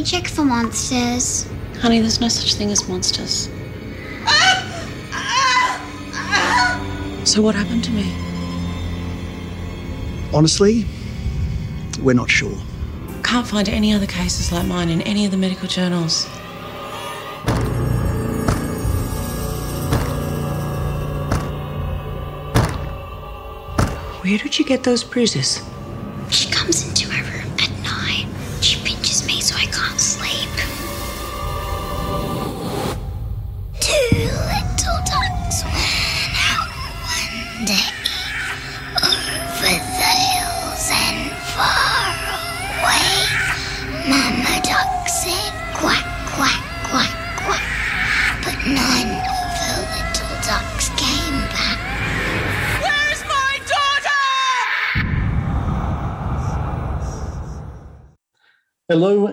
We check for monsters? Honey, there's no such thing as monsters. So, what happened to me? Honestly, we're not sure. Can't find any other cases like mine in any of the medical journals. Where did you get those bruises?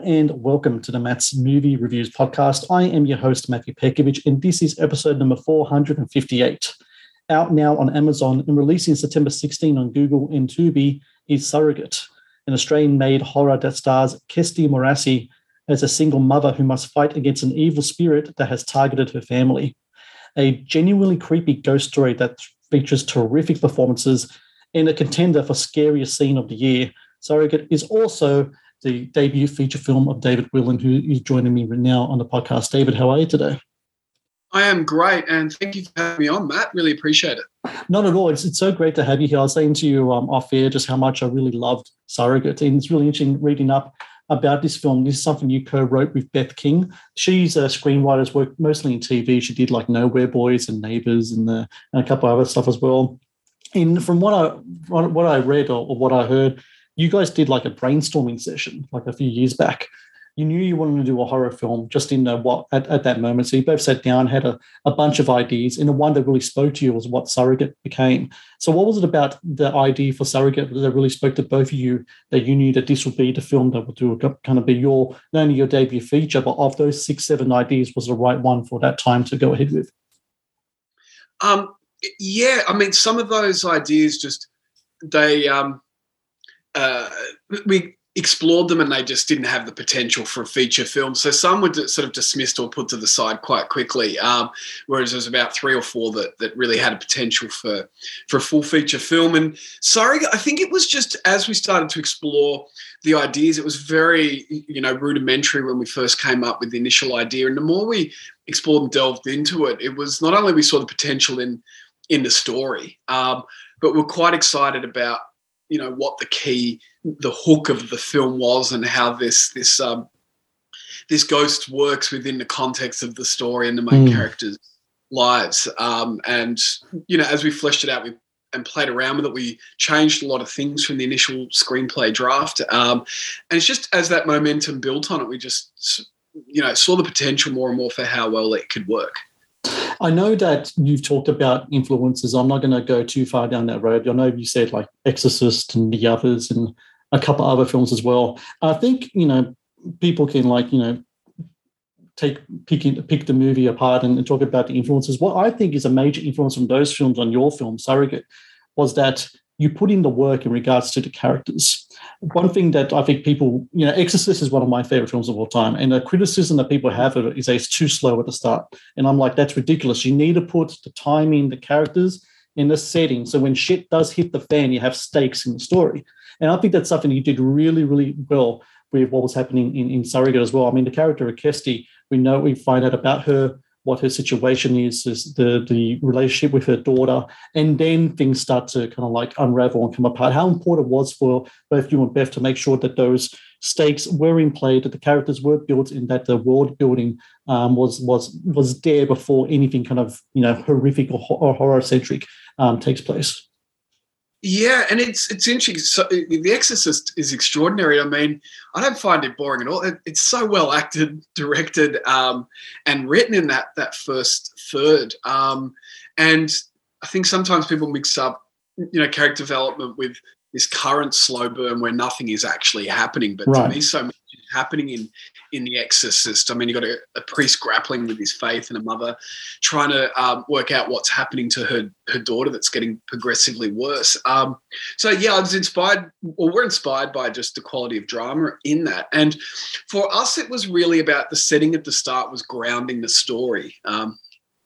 And welcome to the Matt's Movie Reviews podcast. I am your host, Matthew Pekovic, and this is episode number 458. Out now on Amazon and releasing September 16 on Google and Tubi is Surrogate, an Australian made horror that stars Kirsty Morassi as a single mother who must fight against an evil spirit that has targeted her family. A genuinely creepy ghost story that features terrific performances and a contender for scariest scene of the year. Surrogate is also the debut feature film of David Willen, who is joining me right now on the podcast. David, how are you today? I am great, and thank you for having me on, Matt. Really appreciate it. Not at all. It's, it's so great to have you here. I was saying to you um, off air just how much I really loved Surrogate, and it's really interesting reading up about this film. This is something you co-wrote with Beth King. She's a screenwriter, has worked mostly in TV. She did like Nowhere Boys and Neighbours and, the, and a couple of other stuff as well. And from what I what I read or, or what I heard, you guys did like a brainstorming session like a few years back. You knew you wanted to do a horror film, just didn't know what at, at that moment. So you both sat down, had a, a bunch of ideas, and the one that really spoke to you was what Surrogate became. So what was it about the idea for Surrogate that really spoke to both of you that you knew that this would be the film that would do kind of be your not only your debut feature, but of those six, seven ideas was the right one for that time to go ahead with? Um, yeah, I mean, some of those ideas just they um, uh, we explored them and they just didn't have the potential for a feature film. So some were sort of dismissed or put to the side quite quickly. Um, whereas there's about three or four that that really had a potential for for a full feature film. And sorry, I think it was just as we started to explore the ideas, it was very you know rudimentary when we first came up with the initial idea. And the more we explored and delved into it, it was not only we saw the potential in in the story, um, but we're quite excited about you know what the key the hook of the film was and how this this um, this ghost works within the context of the story and the main Mm. characters lives. Um, and you know as we fleshed it out we and played around with it we changed a lot of things from the initial screenplay draft. Um, and it's just as that momentum built on it we just you know saw the potential more and more for how well it could work I know that you've talked about influences. I'm not going to go too far down that road. I know you said like Exorcist and the others and a couple other films as well. I think, you know, people can like, you know, take pick, pick the movie apart and, and talk about the influences. What I think is a major influence from those films on your film, Surrogate, was that you put in the work in regards to the characters. One thing that I think people, you know, Exorcist is one of my favorite films of all time. And the criticism that people have of it is it's too slow at the start. And I'm like, that's ridiculous. You need to put the timing, the characters in the setting. So when shit does hit the fan, you have stakes in the story. And I think that's something you did really, really well with what was happening in, in Surrogate as well. I mean, the character of Kirsty, we know we find out about her, what her situation is, is the the relationship with her daughter, and then things start to kind of like unravel and come apart. How important it was for both you and Beth to make sure that those stakes were in play, that the characters were built, and that the world building um, was was was there before anything kind of you know horrific or, or horror centric um, takes place. Yeah, and it's it's interesting. So, the Exorcist is extraordinary. I mean, I don't find it boring at all. It, it's so well acted, directed, um, and written in that that first third. Um, and I think sometimes people mix up, you know, character development with this current slow burn where nothing is actually happening. But Right. to me, so much is happening in in the Exorcist. I mean, you've got a, a priest grappling with his faith and a mother trying to um, work out what's happening to her her daughter that's getting progressively worse. Um, so yeah, I was inspired, or we're inspired by just the quality of drama in that. And for us, it was really about the setting at the start was grounding the story. Um,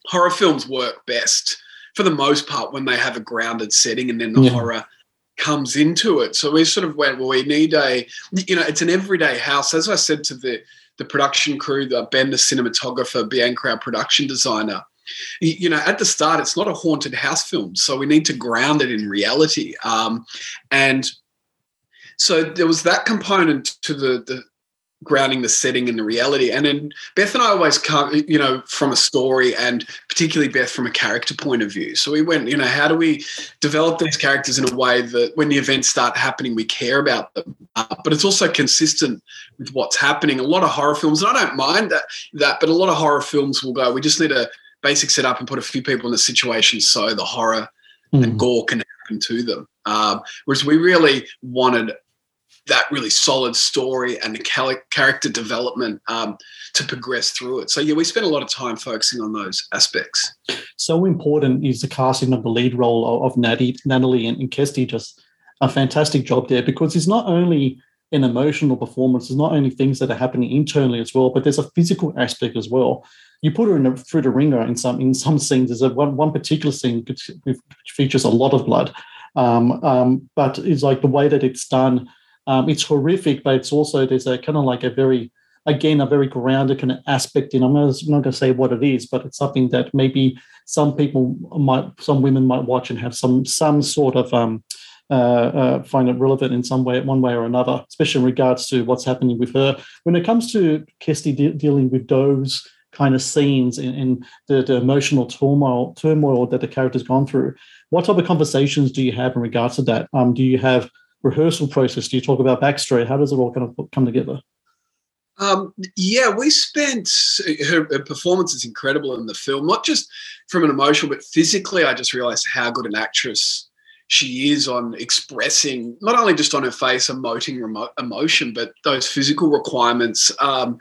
horror films work best for the most part when they have a grounded setting, and then the Yeah. horror comes into it. So we sort of went, well, we need a, you know, it's an everyday house. As I said to the the production crew, the Ben, the cinematographer, Bianca, our production designer. You know, at the start, it's not a haunted house film, so we need to ground it in reality. Um, and so there was that component to the the grounding the setting in the reality. And then Beth and I always come, you know, from a story and particularly Beth from a character point of view. So we went, you know, how do we develop these characters in a way that when the events start happening, we care about them, uh, but it's also consistent with what's happening. A lot of horror films, and I don't mind that, that, but a lot of horror films will go, we just need a basic setup and put a few people in a situation so the horror and Mm. gore can happen to them. Um, whereas we really wanted that really solid story and the character development um, to progress through it. So yeah, we spent a lot of time focusing on those aspects. so important is the casting of the lead role of, Natty, Natalie and, and Kirsty. Just a fantastic job there because it's not only an emotional performance, it's not only things that are happening internally as well, but there's a physical aspect as well. You put her in a, through the ringer in some in some scenes. There's a one, one particular scene which features a lot of blood, um, um, but it's like the way that it's done. Um, it's horrific, but it's also there's a kind of like a very again a very grounded kind of aspect in. I'm not, I'm not going to say what it is, but it's something that maybe some people might, some women might watch and have some some sort of um, uh, uh, find it relevant in some way, one way or another, especially in regards to what's happening with her. When it comes to Kirsty de- dealing with those kind of scenes and, and the, the emotional turmoil turmoil that the character's gone through, what type of conversations do you have in regards to that? Um, do you have rehearsal process? Do you talk about backstory? How does it all kind of come together? Um, yeah, we spent her, her performance is incredible in the film, not just from an emotional, but physically. I just realized how good an actress she is on expressing not only just on her face emoting remo- emotion, but those physical requirements. Um,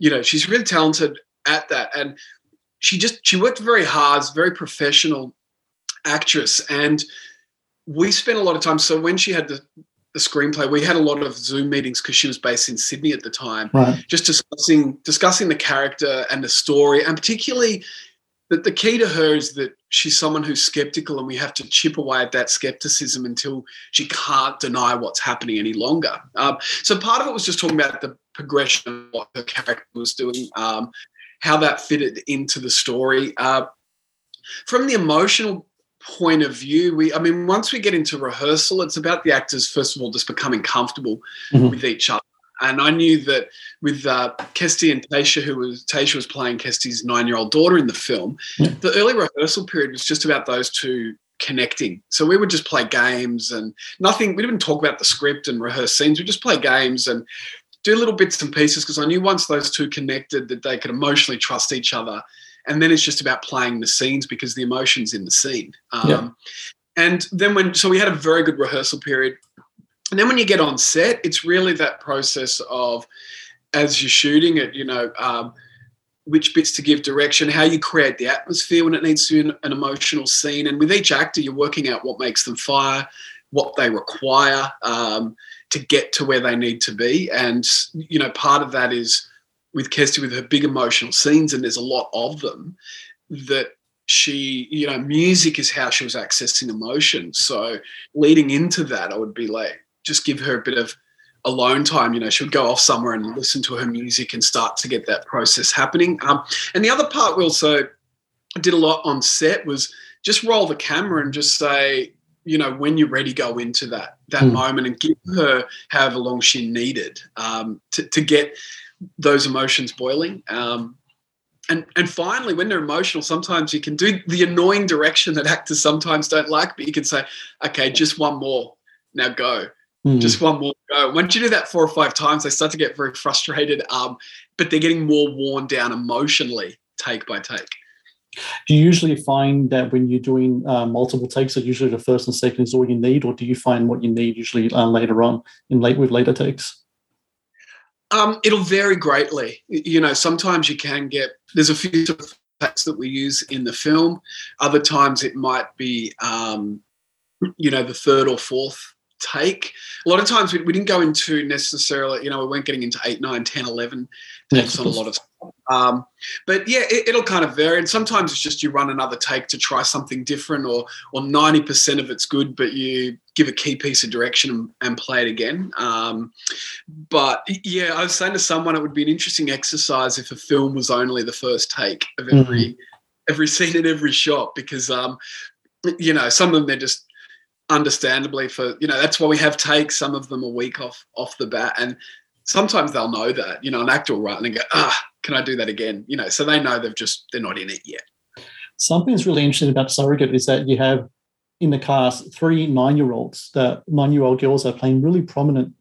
you know, she's really talented at that, and she just she worked very hard, very professional actress, and we spent a lot of time. So when she had the the screenplay, we had a lot of Zoom meetings because she was based in Sydney at the time Right. just discussing discussing the character and the story, and particularly that the key to her is that she's someone who's skeptical, and we have to chip away at that skepticism until she can't deny what's happening any longer. Um, so part of it was just talking about the progression of what her character was doing, um, how that fitted into the story. Uh, from the emotional point of view, we I mean, once we get into rehearsal, it's about the actors first of all just becoming comfortable Mhm. with each other. And I knew that with uh, Kirsty and Tasha, who was Tasha was playing Kirsty's nine-year-old daughter in the film, Yeah. the early rehearsal period was just about those two connecting. So we would just play games and nothing. We didn't talk about the script and rehearse scenes. We just play games and do little bits and pieces because I knew once those two connected that they could emotionally trust each other. And then it's just about playing the scenes because the emotion's in the scene. Um, Yeah. And then when so we had a very good rehearsal period. And then when you get on set, it's really that process of as you're shooting it, you know, um, which bits to give direction, how you create the atmosphere when it needs to be an, an emotional scene. And with each actor, you're working out what makes them fire, what they require um, to get to where they need to be. And, you know, part of that is with Kirsty, with her big emotional scenes, and there's a lot of them, that she, you know, music is how she was accessing emotion. So leading into that, I would be like, just give her a bit of alone time. You know, she would go off somewhere and listen to her music and start to get that process happening. Um, and the other part we also did a lot on set was just roll the camera and just say, you know, when you're ready, go into that that Mm. moment and give her however long she needed um, to, to get those emotions boiling. Um, and and finally, when they're emotional, sometimes you can do the annoying direction that actors sometimes don't like, but you can say, "Okay, just one more, now go." Mm. Just one more go. Once you do that four or five times, they start to get very frustrated. Um, but they're getting more worn down emotionally, take by take. Do you usually find that when you're doing uh, multiple takes, that usually the first and second is all you need, or do you find what you need usually uh, later on in late with later takes? Um, it'll vary greatly. You know, sometimes you can get there's a few takes that we use in the film. Other times it might be, um, you know, the third or fourth take. A lot of times we, we didn't go into necessarily, you know, we weren't getting into 8, 9, 10, 11 takes Yes, on a lot of stuff. Um, but yeah, it, it'll kind of vary. And sometimes it's just you run another take to try something different or or 90% of it's good, but you give a key piece of direction and, and play it again. Um, but yeah, I was saying to someone it would be an interesting exercise if a film was only the first take of every every scene and every shot because um, you know, some of them they're just understandably for you know that's why we have takes. Some of them a week off off the bat. And sometimes they'll know that you know an actor will write and go ah can i do that again? You know so they know they've just they're not in it yet. Something that's really interesting about Surrogate is that you have in the cast three nine-year-olds, that nine-year-old girls are playing really prominent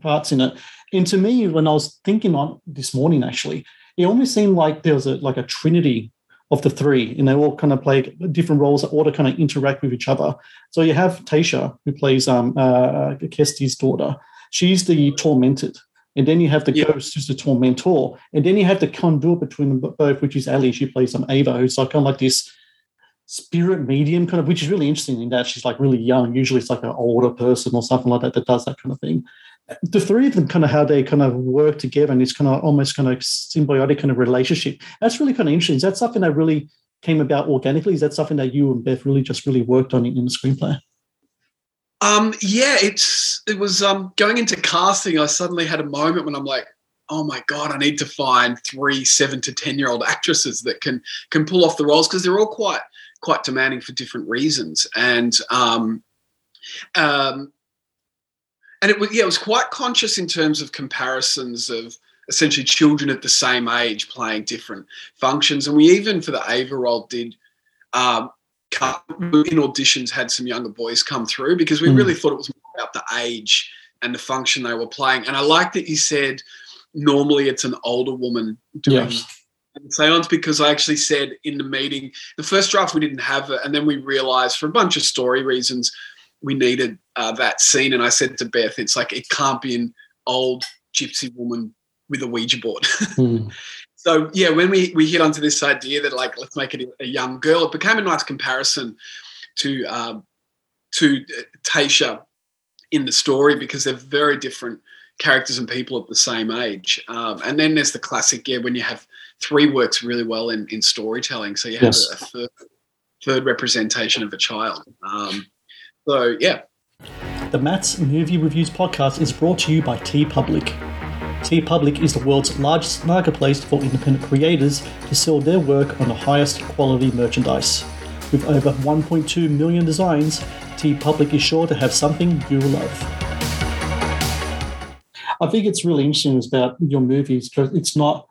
parts in it. And to me, when I was thinking on this morning, actually, it almost seemed like there was a like a trinity of the three, and they all kind of play different roles that all to kind of interact with each other. So you have Tasha, who plays um, uh, Kirsty's daughter. She's the tormented. And then you have the Yeah. ghost, who's the tormentor. And then you have the conduit between them both, which is Ali. She plays um, Ava, who's like kind of like this spirit medium, kind of, which is really interesting in that she's like really young. Usually it's like an older person or something like that that does that kind of thing. The three of them, kind of how they kind of work together and it's kind of almost kind of symbiotic kind of relationship. That's really kind of interesting. Is that something that really came about organically? Is that something that you and Beth really just really worked on in, in the screenplay? um yeah it's it was um going into casting i suddenly had a moment when i'm like oh my god i need to find three seven to ten year old actresses that can can pull off the roles because they're all quite quite demanding for different reasons and um um and it was yeah it was quite conscious in terms of comparisons of essentially children at the same age playing different functions and we even for the ava role did um in auditions had some younger boys come through because we Mm. really thought it was more about the age and the function they were playing and i like that you said normally it's an older woman doing Yes. Seance because I actually said in the meeting, the first draft we didn't have it, and then we realized for a bunch of story reasons we needed uh, that scene. And I said to Beth, it's like it can't be an old gypsy woman with a Ouija board. Hmm. so yeah, when we we hit onto this idea that like let's make it a young girl, it became a nice comparison to um, to uh, Tasha in the story because they're very different characters and people at the same age. Um, and then there's the classic, yeah, when you have three works really well in, in storytelling. So you have Yes. a, a third, third representation of a child. Um, so yeah, The Matt's Movie Reviews podcast is brought to you by TeePublic. T Public is the world's largest marketplace for independent creators to sell their work on the highest quality merchandise. With over 1.2 million designs, TeePublic is sure to have something you'll love. I think it's really interesting about your movies because it's not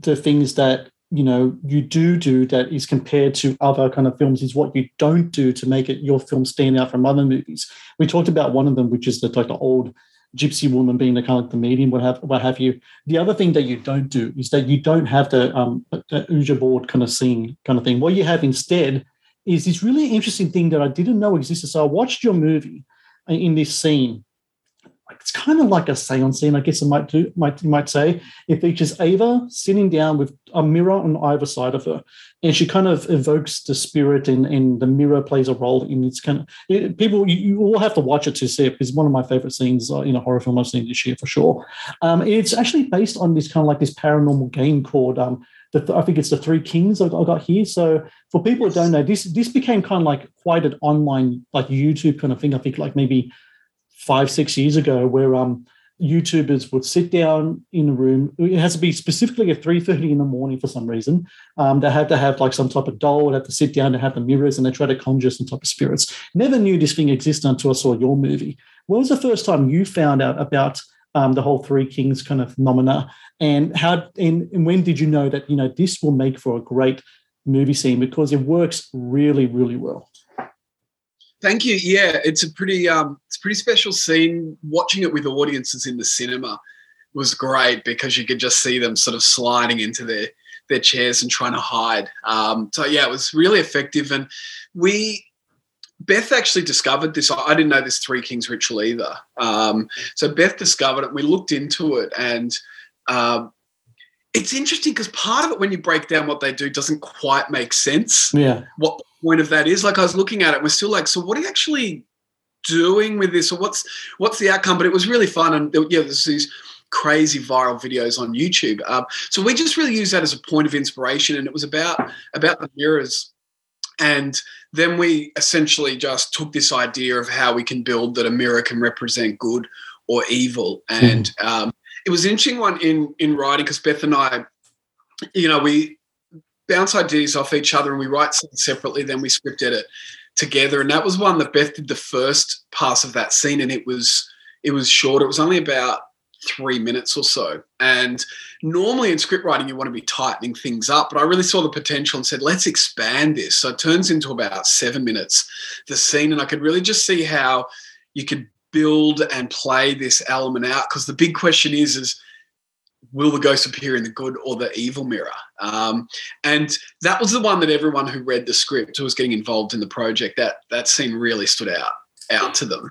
the things that you know you do do that is compared to other kind of films is what you don't do to make it your film stand out from other movies. We talked about one of them, which is the like the old gypsy woman being the kind of the medium, what have what have you. The other thing that you don't do is that you don't have the um the Ouija board kind of scene kind of thing. What you have instead is this really interesting thing that I didn't know existed. So I watched your movie in this scene. It's kind of like a seance scene, I guess I might do might you might say. It features Ava sitting down with a mirror on either side of her, and she kind of evokes the spirit, and, and the mirror plays a role in its kind of. It, people, you, you all have to watch it to see it. It's one of my favorite scenes uh, in a horror film I've seen this year for sure. Um, it's actually based on this kind of like this paranormal game called. Um, the, I think it's the Three Kings I I got here. So for people who don't know, this this became kind of like quite an online like YouTube kind of thing. I think like maybe five six years ago, where um YouTubers would sit down in a room. It has to be specifically at three thirty in the morning for some reason. Um, they had to have like some type of doll. They had to sit down to have the mirrors, and they try to conjure some type of spirits. Never knew this thing existed until I saw your movie. When was the first time you found out about um, the whole Three Kings kind of phenomena, and how and, and when did you know that you know this will make for a great movie scene because it works really really well. Thank you. Yeah, it's a pretty um, it's a pretty special scene. Watching it with audiences in the cinema was great because you could just see them sort of sliding into their their chairs and trying to hide. Um, so yeah, it was really effective. And we Beth actually discovered this. I didn't know this Three Kings ritual either. Um, so Beth discovered it. We looked into it, and um, it's interesting because part of it, when you break down what they do, doesn't quite make sense. Yeah. What point of that is? Like I was looking at it, we're still like, so what are you actually doing with this, or what's what's the outcome? But it was really fun, and yeah, there's these crazy viral videos on YouTube. Um, so we just really use that as a point of inspiration, and it was about about the mirrors. And then we essentially just took this idea of how we can build that a mirror can represent good or evil. And um, it was an interesting one in in writing because Beth and I, you know, we bounce ideas off each other and we write something separately, then we script edit together. And that was one that Beth did the first pass of that scene, and it was it was short. It was only about three minutes or so. And normally in script writing, you want to be tightening things up, but I really saw the potential and said, let's expand this. So it turns into about seven minutes, the scene. And I could really just see how you could build and play this element out. Because the big question is, is will the ghost appear in the good or the evil mirror? Um, and that was the one that everyone who read the script who was getting involved in the project, that that scene really stood out out to them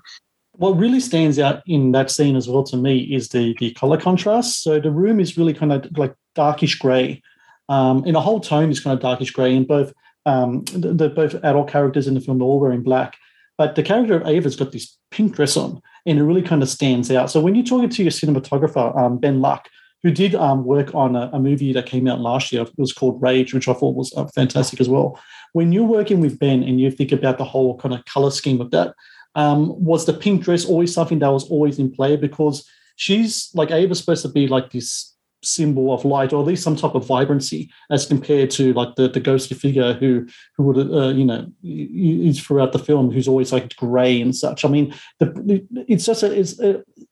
what really stands out in that scene as well to me is the the color contrast. So the room is really kind of like darkish gray, um, and the whole tone is kind of darkish gray. And both um, the, the, both adult characters in the film are all wearing black, but the character of Ava's got this pink dress on, and it really kind of stands out. So when you're talking to your cinematographer um, Ben Luck, who did um, work on a, a, movie that came out last year, it was called Rage, which I thought was uh, fantastic as well. When you're working with Ben and you think about the whole kind of color scheme of that, um, was the pink dress always something that was always in play? Because she's like Ava's supposed to be like this symbol of light or at least some type of vibrancy as compared to like the, the ghostly figure who who would uh, you know is throughout the film who's always like gray and such. I mean the, it's just a it's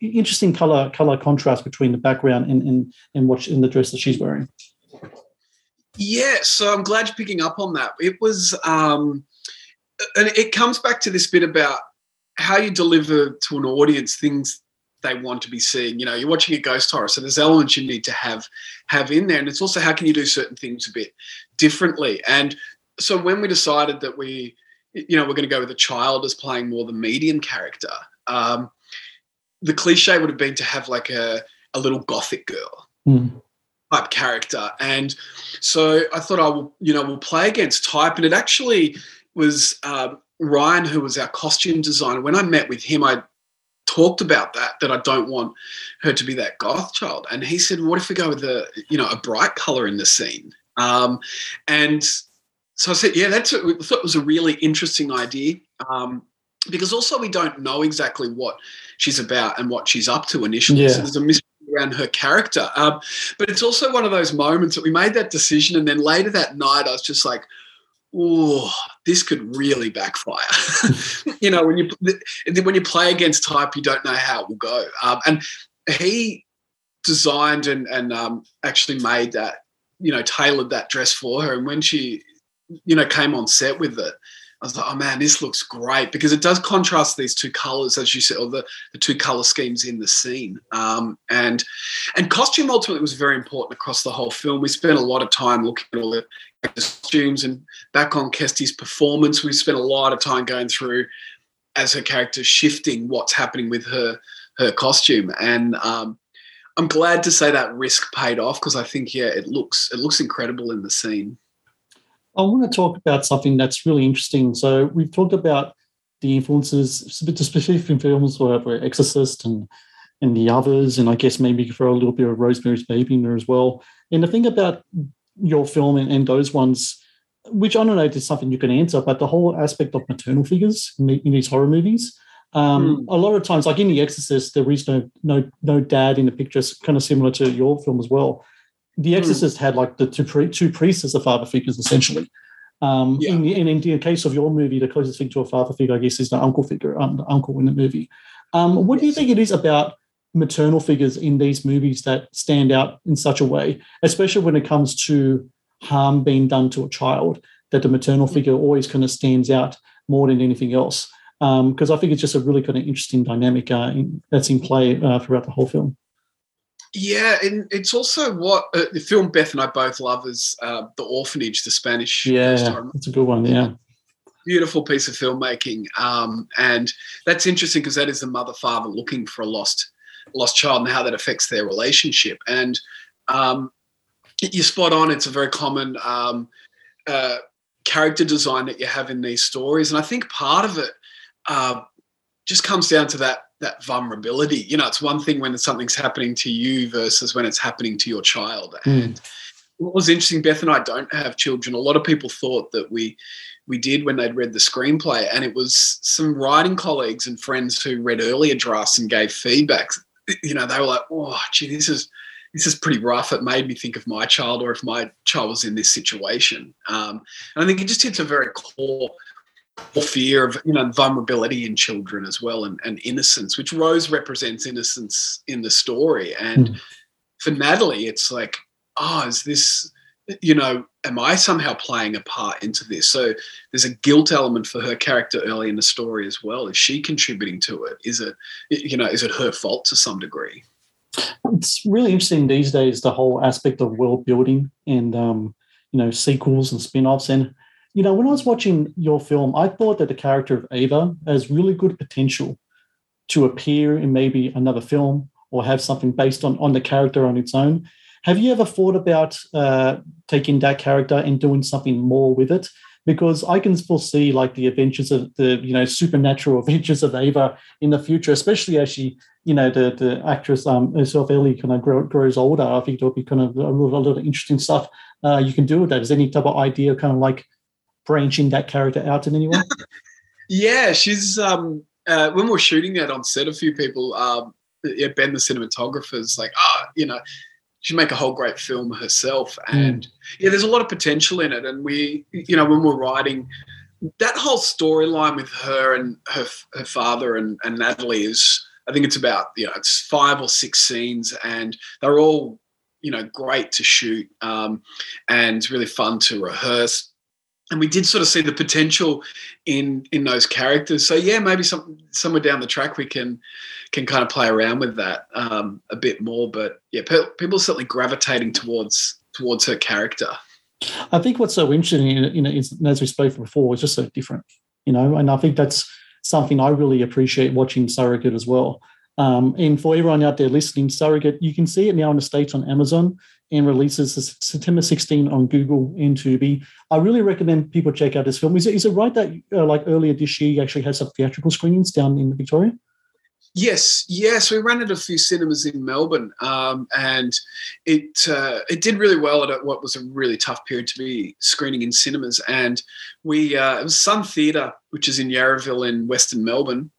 interesting color color contrast between the background and and, and what in the dress that she's wearing yeah so i'm glad you're picking up on that it was um and it comes back to this bit about how you deliver to an audience things they want to be seeing. You know, you're watching a ghost horror, so there's elements you need to have have in there, and it's also how can you do certain things a bit differently. And so when we decided that we, you know, we're going to go with a child as playing more the medium character, um, the cliche would have been to have like a a little gothic girl. Mm. Type character, and so I thought I will, you know, we'll play against type, and it actually was um, Ryan, who was our costume designer, when I met with him, I talked about that that I don't want her to be that goth child, and he said, "What if we go with a you know a bright color in the scene?" Um, and so I said, "Yeah, that's a, I thought it was a really interesting idea." Um, because also we don't know exactly what she's about and what she's up to initially. Yeah. So there's a mystery around her character. Um, but it's also one of those moments that we made that decision, and then later that night, I was just like, oh, this could really backfire. you know, when you when you play against type, you don't know how it will go. Um, and he designed and and um, actually made that, you know, tailored that dress for her. And when she, you know, came on set with it, I was like, oh man, this looks great because it does contrast these two colors, as you said, or the, the two color schemes in the scene. Um, and and costume ultimately was very important across the whole film. We spent a lot of time looking at all the costumes and back on Kirsty's performance. We spent a lot of time going through as her character shifting what's happening with her her costume. And um, I'm glad to say that risk paid off because I think yeah, it looks it looks incredible in the scene. I want to talk about something that's really interesting. So we've talked about the influences, the specific films, whatever, Exorcist and and the others, and I guess maybe throw a little bit of Rosemary's Baby in there as well. And the thing about your film and, and those ones, which I don't know if it's something you can answer, but the whole aspect of maternal figures in, in these horror movies. Um, mm. A lot of times, like in The Exorcist, there is no no no dad in the picture. It's kind of similar to your film as well. The hmm. Exorcist mm. had like the two, pre- two priests as the father figures, essentially. Um, yeah. in, in, in, the case of your movie, the closest thing to a father figure, I guess, is the uncle figure, um, the uncle in the movie. Um, what yes. do you think it is about maternal figures in these movies that stand out in such a way, especially when it comes to harm being done to a child, that the maternal figure always kind of stands out more than anything else. Because um, I think it's just a really kind of interesting dynamic uh, in, that's in play uh, throughout the whole film. Yeah, and it's also what uh, the film Beth and I both love is uh, the orphanage, the Spanish. Yeah, it's a good one. Yeah, beautiful piece of filmmaking, um, and that's interesting because that is the mother father looking for a lost lost child and how that affects their relationship. And um, you're spot on. It's a very common um, uh, character design that you have in these stories, and I think part of it uh, just comes down to that that vulnerability. You know, it's one thing when something's happening to you versus when it's happening to your child. Mm. And what was interesting, Beth and I don't have children. A lot of people thought that we we did when they'd read the screenplay, and it was some writing colleagues and friends who read earlier drafts and gave feedback. You know, they were like, "Oh, gee, this is." This is pretty rough. It made me think of my child, or if my child was in this situation. Um, and I think it just hits a very core or fear of you know vulnerability in children as well and, and innocence which rose represents innocence in the story. And mm. for natalie it's like oh is this you know am i somehow playing a part into this? So there's a guilt element for her character early in the story as well. Is she contributing to it? Is it you know is it her fault to some degree? It's really interesting these days the whole aspect of world building and um, you know sequels and spin-offs. And you know, when I was watching your film, I thought that the character of Ava has really good potential to appear in maybe another film or have something based on on the character on its own. Have you ever thought about uh, taking that character and doing something more with it? Because I can foresee like the adventures of the you know supernatural adventures of Ava in the future, especially as she you know the the actress um, herself Ellie kind of grow, grows older. I think there'll be kind of a, lot of interesting stuff uh, you can do with that. Is any type of idea kind of like branching that character out in any way? yeah, she's um uh, when we are shooting that on set, a few people, um, yeah, Ben, the cinematographer's like, ah, oh, you know, she'd make a whole great film herself, hmm. and mm. yeah, there's a lot of potential in it. And we, you know, when we're writing that whole storyline with her and her her father and, and Natalie is, I think it's about you know, it's five or six scenes, and they're all you know great to shoot um, and really fun to rehearse and we did sort of see the potential in in those characters. So yeah, maybe some somewhere down the track we can can kind of play around with that um, a bit more. But yeah, pe- people are certainly gravitating towards towards her character. I think what's so interesting, you know, is, as we spoke before, is just so different, you know, and I think that's something I really appreciate watching Surrogate as well. Um, and for everyone out there listening, Surrogate, you can see it now in the States on Amazon and releases September 16 on Google and Tubi. I really recommend people check out this film. Is it, is it right that uh, like earlier this year you actually had some theatrical screenings down in Victoria? Yes, yes, we ran at a few cinemas in Melbourne, um, and it uh, it did really well at what was a really tough period to be screening in cinemas. And we uh, it was Sun Theatre, which is in Yarraville in Western Melbourne,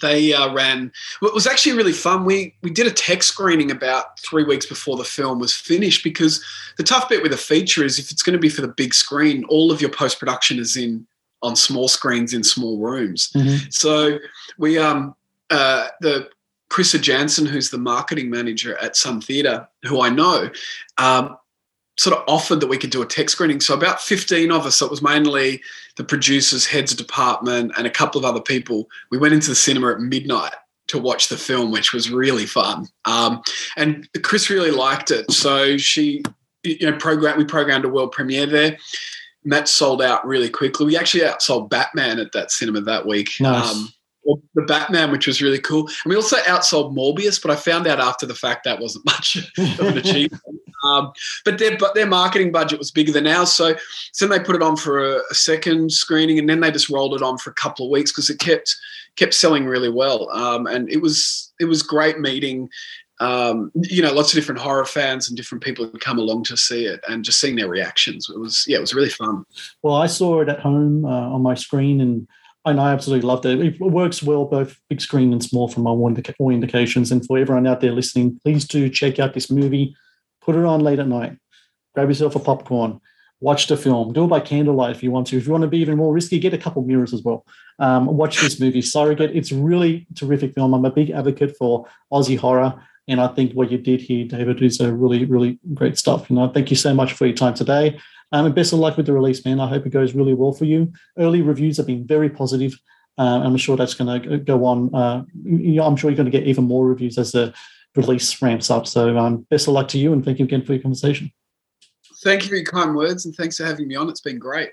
they uh, ran well, it was actually really fun we we did a tech screening about three weeks before the film was finished because the tough bit with a feature is if it's going to be for the big screen all of your post-production is in on small screens in small rooms mm-hmm. so we um uh the Chrissa Jansen, who's the marketing manager at Sun Theatre, who I know, um, sort of offered that we could do a tech screening. So about 15 of us, so it was mainly the producers, heads of department, and a couple of other people. We went into the cinema at midnight to watch the film, which was really fun. Um, and Chris really liked it. So she, you know, program we programmed a world premiere there. And that sold out really quickly. We actually outsold Batman at that cinema that week. Nice. Um, the Batman, which was really cool. And we also outsold Morbius, but I found out after the fact that wasn't much of an achievement. Um, but their but their marketing budget was bigger than ours, so so then they put it on for a, a second screening, and then they just rolled it on for a couple of weeks because it kept kept selling really well. Um, and it was it was great meeting. Um, you know, lots of different horror fans and different people who come along to see it, and just seeing their reactions. It was yeah, it was really fun. Well, I saw it at home uh, on my screen, and and I absolutely loved it. It works well both big screen and small from all, all indications. And for everyone out there listening, please do check out this movie. Put it on late at night. Grab yourself a popcorn. watch the film. Do it by candlelight if you want to. If you want to be even more risky, get a couple mirrors as well. Um, watch this movie, Surrogate. It's really terrific film. I'm a big advocate for Aussie horror. And I think what you did here, David, is a really, really great stuff. You know, thank you so much for your time today. Um, and best of luck with the release, man. I hope it goes really well for you. Early reviews have been very positive. Uh, I'm sure that's going to go on. Uh, I'm sure you're going to get even more reviews as the release ramps up. So um, best of luck to you, and thank you again for your conversation. Thank you for your kind words, and thanks for having me on. It's been great.